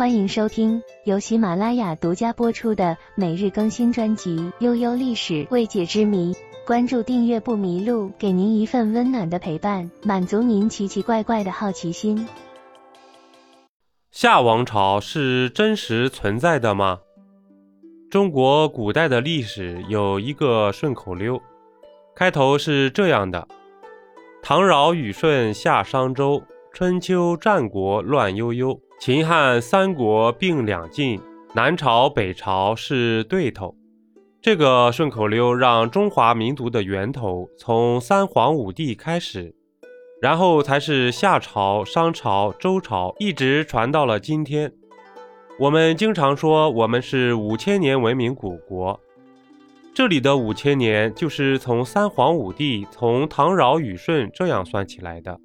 欢迎收听由喜马拉雅独家播出的每日更新专辑《悠悠历史未解之谜》。关注订阅不迷路，给您一份温暖的陪伴，满足您奇奇怪怪的好奇心。夏王朝是真实存在的吗？中国古代的历史有一个顺口溜，开头是这样的：唐尧禹舜夏商周，春秋战国乱悠悠。秦汉三国并两晋，南朝北朝是对头。这个顺口溜让中华民族的源头从三皇五帝开始，然后才是夏朝、商朝、周朝，一直传到了今天。我们经常说我们是五千年文明古国，这里的五千年就是从三皇五帝、从唐尧禹舜这样算起来的。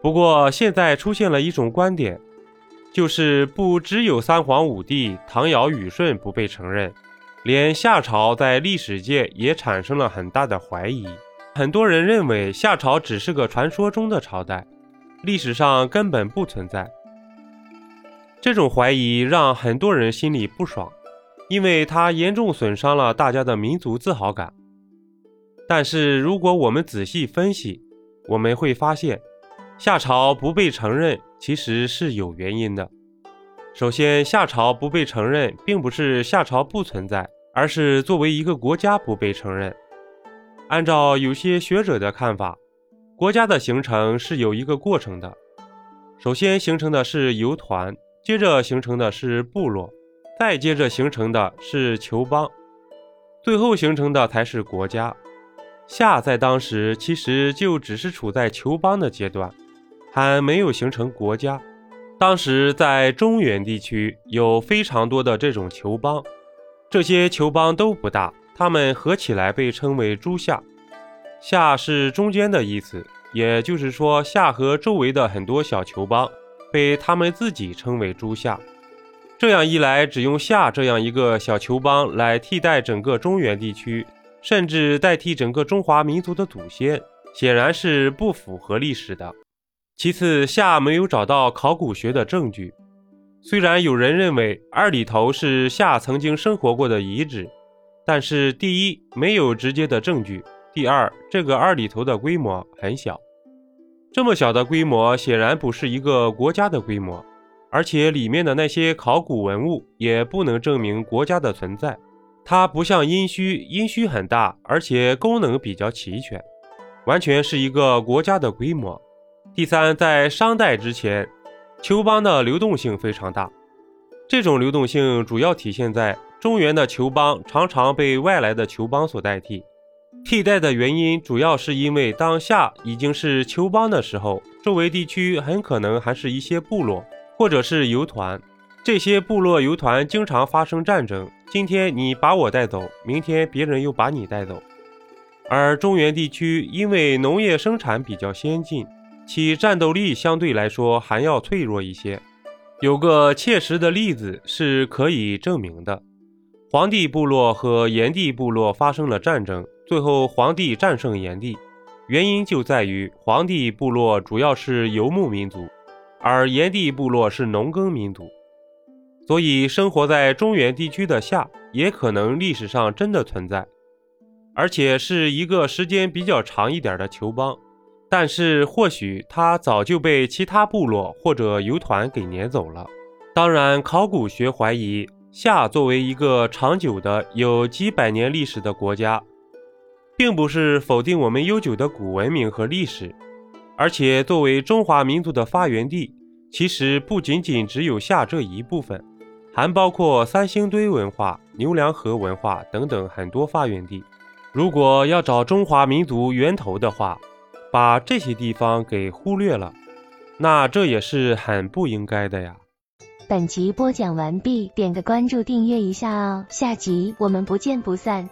不过现在出现了一种观点。就是不只有三皇五帝唐尧禹舜不被承认，连夏朝在历史界也产生了很大的怀疑。很多人认为夏朝只是个传说中的朝代，历史上根本不存在。这种怀疑让很多人心里不爽，因为它严重损伤了大家的民族自豪感。但是如果我们仔细分析，我们会发现。夏朝不被承认，其实是有原因的。首先，夏朝不被承认，并不是夏朝不存在，而是作为一个国家不被承认。按照有些学者的看法，国家的形成是有一个过程的。首先形成的是游团，接着形成的是部落，再接着形成的是酋邦，最后形成的才是国家。夏在当时其实就只是处在酋邦的阶段。还没有形成国家。当时在中原地区有非常多的这种酋邦，这些酋邦都不大，它们合起来被称为诸夏。夏是中间的意思，也就是说，夏和周围的很多小酋邦被他们自己称为诸夏。这样一来，只用夏这样一个小酋邦来替代整个中原地区，甚至代替整个中华民族的祖先，显然是不符合历史的。其次，夏没有找到考古学的证据。虽然有人认为二里头是夏曾经生活过的遗址，但是第一没有直接的证据，第二这个二里头的规模很小，这么小的规模显然不是一个国家的规模，而且里面的那些考古文物也不能证明国家的存在。它不像殷墟，殷墟很大，而且功能比较齐全，完全是一个国家的规模。第三，在商代之前，酋邦的流动性非常大。这种流动性主要体现在中原的酋邦常常被外来的酋邦所代替。替代的原因主要是因为当夏已经是酋邦的时候，周围地区很可能还是一些部落或者是游团。这些部落游团经常发生战争，今天你把我带走，明天别人又把你带走。而中原地区因为农业生产比较先进。其战斗力相对来说还要脆弱一些。有个切实的例子是可以证明的：黄帝部落和炎帝部落发生了战争，最后黄帝战胜炎帝。原因就在于黄帝部落主要是游牧民族，而炎帝部落是农耕民族。所以，生活在中原地区的夏也可能历史上真的存在，而且是一个时间比较长一点的酋邦。但是，或许他早就被其他部落或者游团给撵走了。当然，考古学怀疑夏作为一个长久的、有几百年历史的国家，并不是否定我们悠久的古文明和历史，而且作为中华民族的发源地，其实不仅仅只有夏这一部分，还包括三星堆文化、牛梁河文化等等很多发源地。如果要找中华民族源头的话，把这些地方给忽略了，那这也是很不应该的呀。本集播讲完毕，点个关注，订阅一下哦，下集我们不见不散。